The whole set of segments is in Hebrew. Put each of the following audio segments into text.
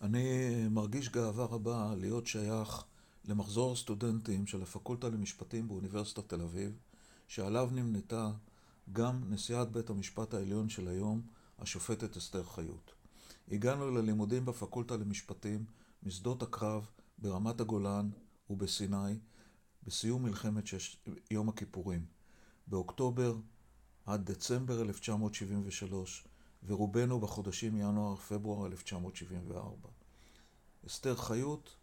אני מרגיש גאווה רבה להיות שייך למחזור הסטודנטים של הפקולטה למשפטים באוניברסיטת תל אביב, שעליו נמנתה גם נשיאת בית המשפט העליון של היום, השופטת אסתר חיות. הגענו ללימודים בפקולטה למשפטים משדות הקרב ברמת הגולן ובסיני בסיום מלחמת שש... יום הכיפורים, באוקטובר עד דצמבר 1973, ורובנו בחודשים ינואר-פברואר 1974. אסתר חיות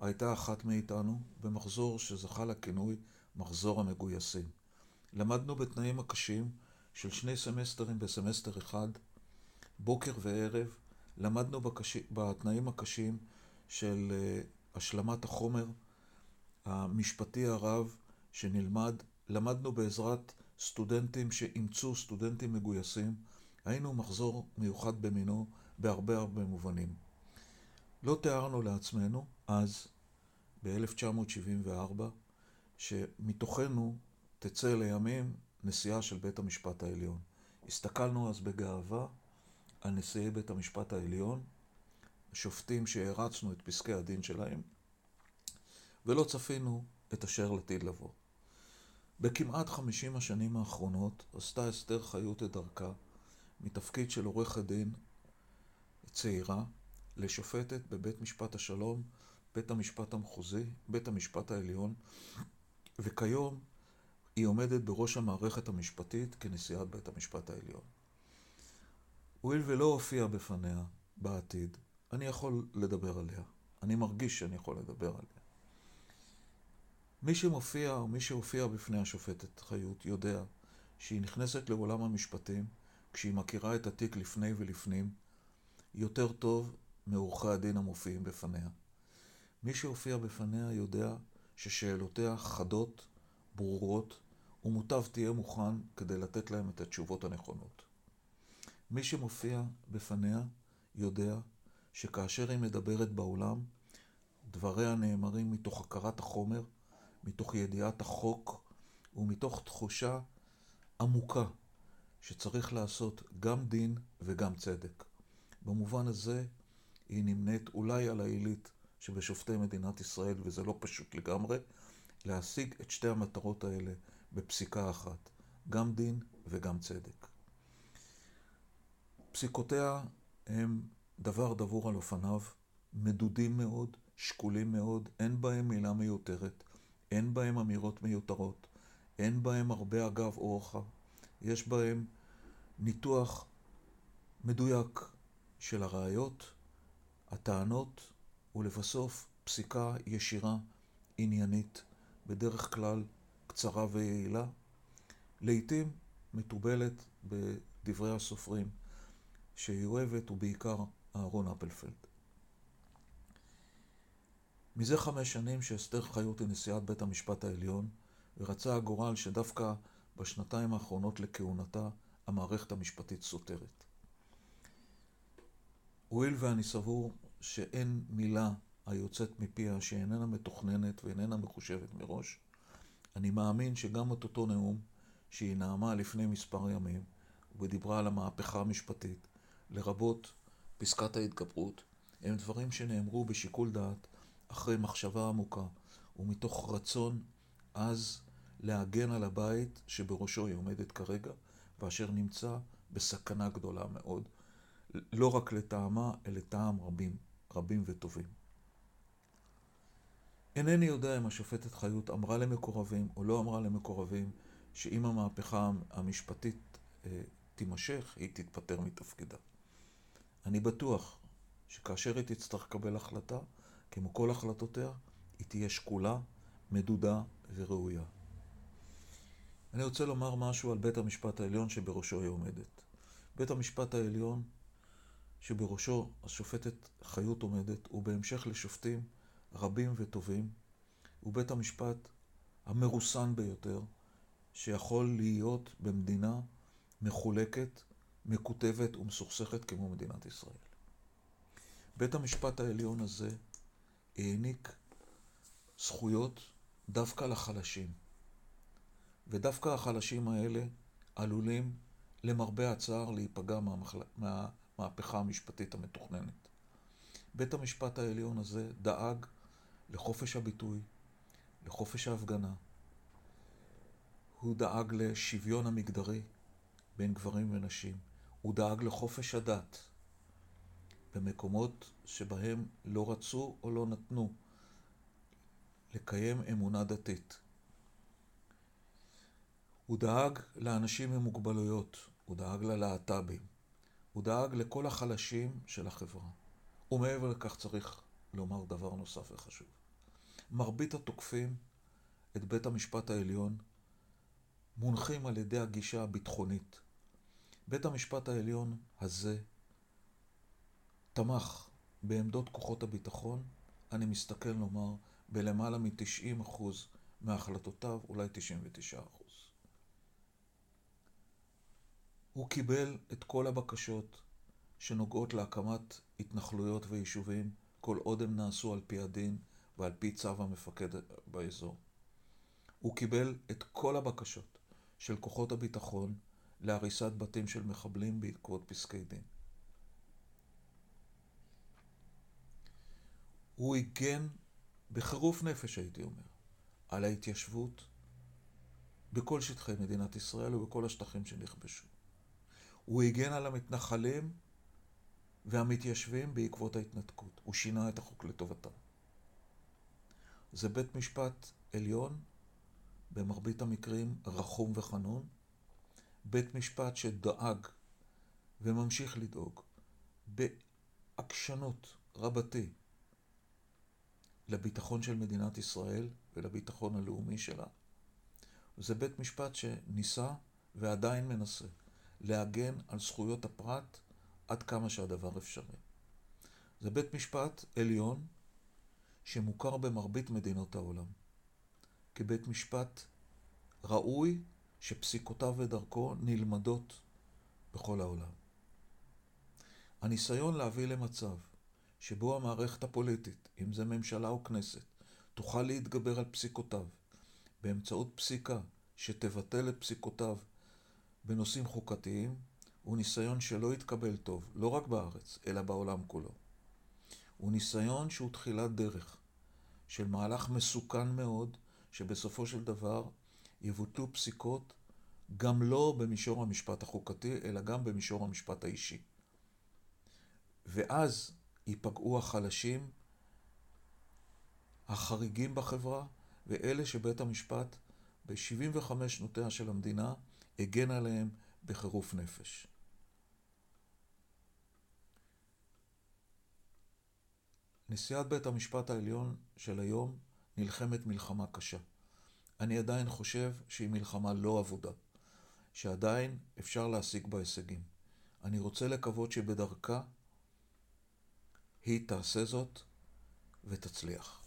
הייתה אחת מאיתנו במחזור שזכה לכינוי מחזור המגויסים. למדנו בתנאים הקשים של שני סמסטרים בסמסטר אחד, בוקר וערב, למדנו בקש... בתנאים הקשים של uh, השלמת החומר המשפטי הרב שנלמד, למדנו בעזרת סטודנטים שאימצו סטודנטים מגויסים, היינו מחזור מיוחד במינו בהרבה הרבה מובנים. לא תיארנו לעצמנו אז, ב-1974, שמתוכנו תצא לימים נשיאה של בית המשפט העליון. הסתכלנו אז בגאווה על נשיאי בית המשפט העליון, שופטים שהרצנו את פסקי הדין שלהם, ולא צפינו את אשר לעתיד לבוא. בכמעט חמישים השנים האחרונות עשתה אסתר חיות את דרכה מתפקיד של עורכת דין צעירה לשופטת בבית משפט השלום, בית המשפט המחוזי, בית המשפט העליון, וכיום היא עומדת בראש המערכת המשפטית כנשיאת בית המשפט העליון. הואיל ולא הופיע בפניה בעתיד, אני יכול לדבר עליה. אני מרגיש שאני יכול לדבר עליה. מי שמופיע או מי שהופיע בפני השופטת חיות יודע שהיא נכנסת לעולם המשפטים כשהיא מכירה את התיק לפני ולפנים יותר טוב מעורכי הדין המופיעים בפניה. מי שהופיע בפניה יודע ששאלותיה חדות, ברורות, ומוטב תהיה מוכן כדי לתת להם את התשובות הנכונות. מי שמופיע בפניה יודע שכאשר היא מדברת בעולם, דבריה נאמרים מתוך הכרת החומר, מתוך ידיעת החוק ומתוך תחושה עמוקה שצריך לעשות גם דין וגם צדק. במובן הזה היא נמנית אולי על העילית שבשופטי מדינת ישראל, וזה לא פשוט לגמרי, להשיג את שתי המטרות האלה בפסיקה אחת, גם דין וגם צדק. פסיקותיה הם דבר דבור על אופניו, מדודים מאוד, שקולים מאוד, אין בהם מילה מיותרת, אין בהם אמירות מיותרות, אין בהם הרבה אגב אורחה, יש בהם ניתוח מדויק של הראיות, הטענות, ולבסוף פסיקה ישירה, עניינית, בדרך כלל קצרה ויעילה, לעתים מתובלת בדברי הסופרים, שהיא אוהבת, ובעיקר אהרון אפלפלד. מזה חמש שנים שאסתר חיות היא נשיאת בית המשפט העליון, ורצה הגורל שדווקא בשנתיים האחרונות לכהונתה המערכת המשפטית סותרת. הואיל ואני סבור שאין מילה היוצאת מפיה שאיננה מתוכננת ואיננה מחושבת מראש, אני מאמין שגם את אותו נאום שהיא נאמה לפני מספר ימים, ודיברה על המהפכה המשפטית, לרבות פסקת ההתגברות, הם דברים שנאמרו בשיקול דעת, אחרי מחשבה עמוקה, ומתוך רצון עז להגן על הבית שבראשו היא עומדת כרגע, ואשר נמצא בסכנה גדולה מאוד, לא רק לטעמה, אלא לטעם רבים, רבים וטובים. אינני יודע אם השופטת חיות אמרה למקורבים או לא אמרה למקורבים שאם המהפכה המשפטית אה, תימשך, היא תתפטר מתפקידה. אני בטוח שכאשר היא תצטרך לקבל החלטה, כמו כל החלטותיה, היא תהיה שקולה, מדודה וראויה. אני רוצה לומר משהו על בית המשפט העליון שבראשו היא עומדת. בית המשפט העליון שבראשו השופטת חיות עומדת, ובהמשך לשופטים רבים וטובים, הוא בית המשפט המרוסן ביותר שיכול להיות במדינה מחולקת, מקוטבת ומסוכסכת כמו מדינת ישראל. בית המשפט העליון הזה העניק זכויות דווקא לחלשים. ודווקא החלשים האלה עלולים, למרבה הצער, להיפגע מהמחל... מהמהפכה המשפטית המתוכננת. בית המשפט העליון הזה דאג לחופש הביטוי, לחופש ההפגנה. הוא דאג לשוויון המגדרי בין גברים ונשים. הוא דאג לחופש הדת במקומות שבהם לא רצו או לא נתנו לקיים אמונה דתית. הוא דאג לאנשים עם מוגבלויות, הוא דאג ללהט"בים, הוא דאג לכל החלשים של החברה. ומעבר לכך צריך לומר דבר נוסף וחשוב. מרבית התוקפים את בית המשפט העליון מונחים על ידי הגישה הביטחונית. בית המשפט העליון הזה תמך בעמדות כוחות הביטחון, אני מסתכל לומר, בלמעלה מ-90% מהחלטותיו, אולי 99%. הוא קיבל את כל הבקשות שנוגעות להקמת התנחלויות ויישובים, כל עוד הם נעשו על פי הדין ועל פי צו המפקד באזור. הוא קיבל את כל הבקשות של כוחות הביטחון להריסת בתים של מחבלים בעקבות פסקי דין. הוא הגן בחירוף נפש, הייתי אומר, על ההתיישבות בכל שטחי מדינת ישראל ובכל השטחים שנכבשו. הוא הגן על המתנחלים והמתיישבים בעקבות ההתנתקות. הוא שינה את החוק לטובתם. זה בית משפט עליון, במרבית המקרים רחום וחנון, בית משפט שדאג וממשיך לדאוג בעקשנות רבתי לביטחון של מדינת ישראל ולביטחון הלאומי שלה. זה בית משפט שניסה ועדיין מנסה להגן על זכויות הפרט עד כמה שהדבר אפשרי. זה בית משפט עליון שמוכר במרבית מדינות העולם כבית משפט ראוי שפסיקותיו ודרכו נלמדות בכל העולם. הניסיון להביא למצב שבו המערכת הפוליטית, אם זה ממשלה או כנסת, תוכל להתגבר על פסיקותיו באמצעות פסיקה שתבטל את פסיקותיו בנושאים חוקתיים, הוא ניסיון שלא יתקבל טוב, לא רק בארץ, אלא בעולם כולו. הוא ניסיון שהוא תחילת דרך של מהלך מסוכן מאוד, שבסופו של דבר יבוטלו פסיקות גם לא במישור המשפט החוקתי, אלא גם במישור המשפט האישי. ואז ייפגעו החלשים, החריגים בחברה, ואלה שבית המשפט ב-75 שנותיה של המדינה הגן עליהם בחירוף נפש. נשיאת בית המשפט העליון של היום נלחמת מלחמה קשה. אני עדיין חושב שהיא מלחמה לא אבודה, שעדיין אפשר להשיג בה הישגים. אני רוצה לקוות שבדרכה היא תעשה זאת ותצליח.